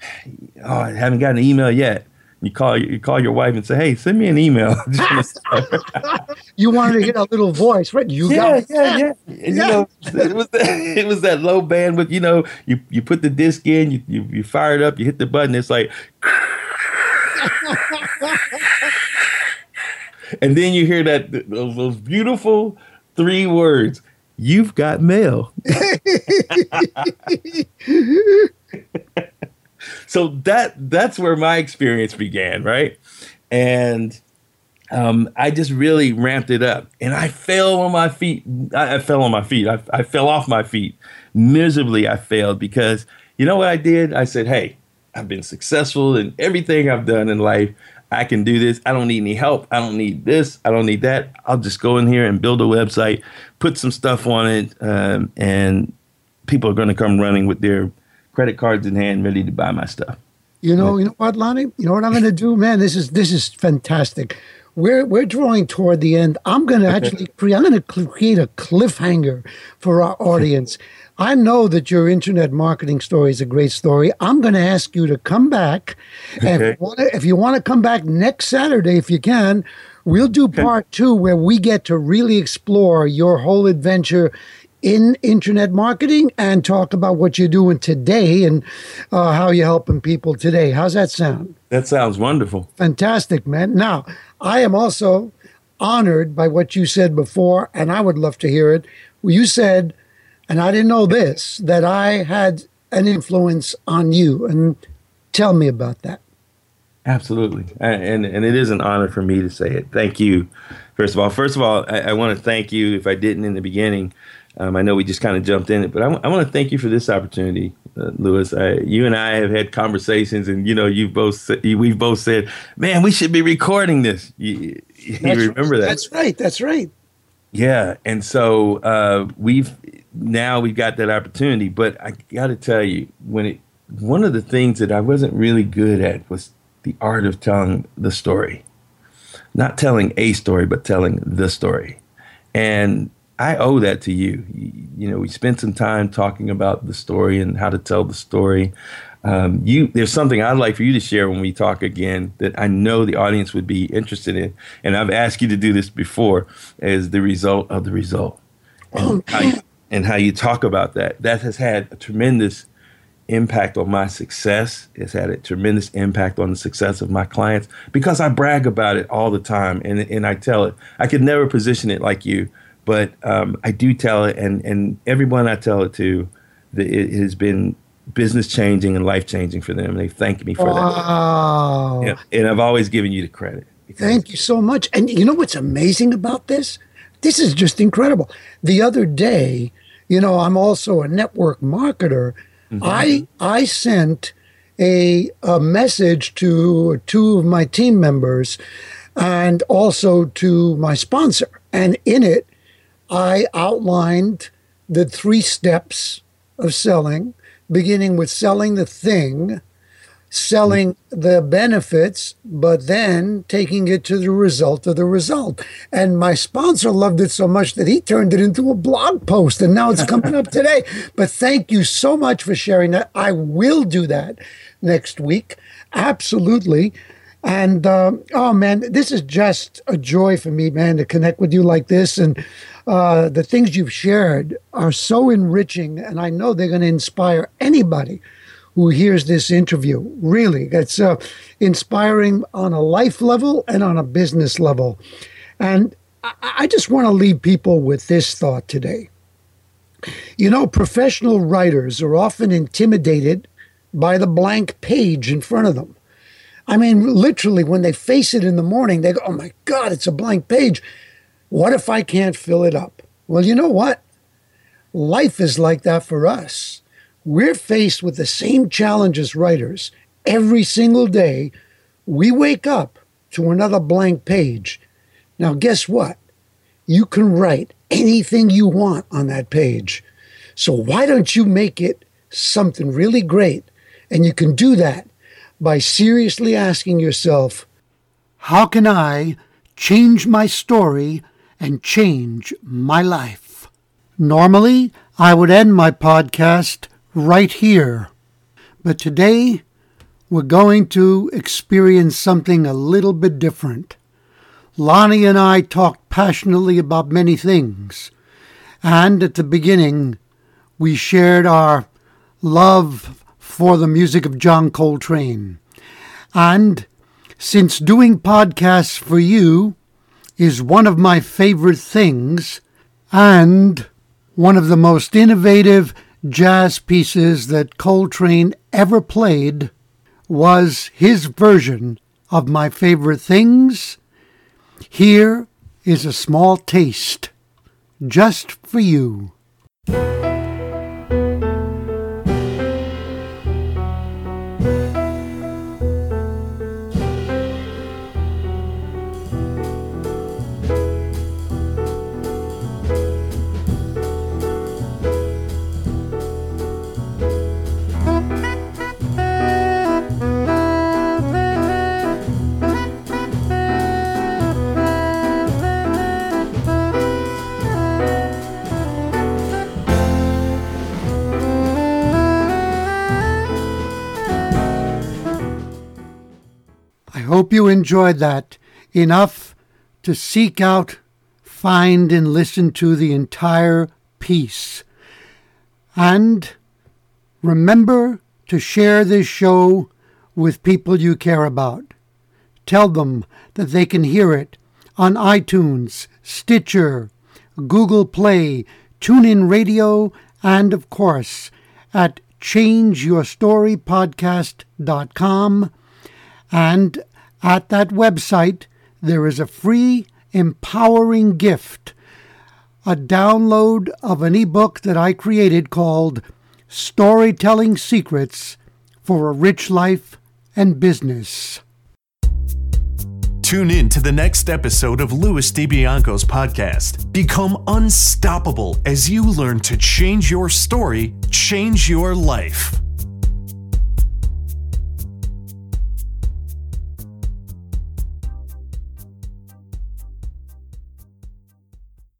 (sighs) oh, I haven't gotten an email yet. You call you call your wife and say, "Hey, send me an email." (laughs) you wanted to get a little voice, right? You yeah, got yeah, yeah. And, you know, (laughs) it was that, it was that low bandwidth. You know, you you put the disc in, you you, you fire it up, you hit the button. It's like, (laughs) and then you hear that those, those beautiful three words you've got mail. So that that's where my experience began, right? And um, I just really ramped it up, and I fell on my feet. I, I fell on my feet. I, I fell off my feet miserably. I failed because you know what I did? I said, "Hey, I've been successful in everything I've done in life. I can do this. I don't need any help. I don't need this. I don't need that. I'll just go in here and build a website, put some stuff on it, um, and people are going to come running with their credit cards in hand, ready to buy my stuff. You know, you know what, Lonnie? You know what I'm going to do, man? This is this is fantastic. We're we're drawing toward the end. I'm going to actually create. I'm going to create a cliffhanger for our (laughs) audience. I know that your internet marketing story is a great story. I'm going to ask you to come back, and Okay. if you wanna- if you want to come back next Saturday, if you can, we'll do part two where we get to really explore your whole adventure in internet marketing and talk about what you're doing today and uh, how you're helping people today. How's that sound? That sounds wonderful. Fantastic, man. Now, I am also honored by what you said before, and I would love to hear it. You said, and I didn't know this, that I had an influence on you. And tell me about that. Absolutely, and, and and it is an honor for me to say it. Thank you, first of all. First of all, I, I want to thank you. If I didn't in the beginning, um, I know we just kind of jumped in it, but I want to thank you for this opportunity, uh, Louis. I, you and I have had conversations, and you know, you've both sa- we've both said, "Man, we should be recording this." You, you remember that? That's right. That's right. Yeah, and so uh, we've now we've got that opportunity. But I got to tell you, when it one of the things that I wasn't really good at was the art of telling the story, not telling a story, but telling the story, and I owe that to you. You, know, we spent some time talking about the story and how to tell the story. Um, you, there's something I'd like for you to share when we talk again that I know the audience would be interested in, and I've asked you to do this before, as the result of the result, and, how, you, and how you talk about that. That has had a tremendous impact on my success. It's had a tremendous impact on the success of my clients because I brag about it all the time and and I tell it. I could never position it like you, but um, I do tell it, and and everyone I tell it to, the, it has been business changing and life changing for them. They thank me for Wow. that. Yeah, and I've always given you the credit. Thank you so much. And you know what's amazing about this? This is just incredible. The other day, you know, I'm also a network marketer. I I sent a a message to two of my team members and also to my sponsor. And in it, I outlined the three steps of selling, beginning with selling the thing, selling the benefits, but then taking it to the result of the result. And my sponsor loved it so much that he turned it into a blog post, and now it's coming up (laughs) today. But thank you so much for sharing that. I will do that next week. Absolutely. And um, oh man, this is just a joy for me, man, to connect with you like this. And uh, the things you've shared are so enriching, and I know they're going to inspire anybody who hears this interview. Really, it's uh, inspiring on a life level and on a business level. And I, I just want to leave people with this thought today. You know, professional writers are often intimidated by the blank page in front of them. I mean, literally, when they face it in the morning, they go, Oh my God, it's a blank page. What if I can't fill it up? Well, you know what? Life is like that for us. We're faced with the same challenge as writers. Every single day, we wake up to another blank page. Now, guess what? You can write anything you want on that page. So, why don't you make it something really great? And you can do that by seriously asking yourself, How can I change my story and change my life? Normally, I would end my podcast right here. But today, we're going to experience something a little bit different. Lonnie and I talked passionately about many things. And at the beginning, we shared our love for the music of John Coltrane. And since doing podcasts for you is one of my favorite things, and one of the most innovative jazz pieces that Coltrane ever played was his version of my favorite things. Here is a small taste just for you. Hope you enjoyed that enough to seek out, find, and listen to the entire piece. And remember to share this show with people you care about. Tell them that they can hear it on iTunes, Stitcher, Google Play, TuneIn Radio, and of course at changeyourstorypodcast.com. And at that website, there is a free empowering gift a download of an ebook that I created called Storytelling Secrets for a Rich Life and Business. Tune in to the next episode of Louis DiBianco's podcast. Become unstoppable as you learn to change your story, change your life.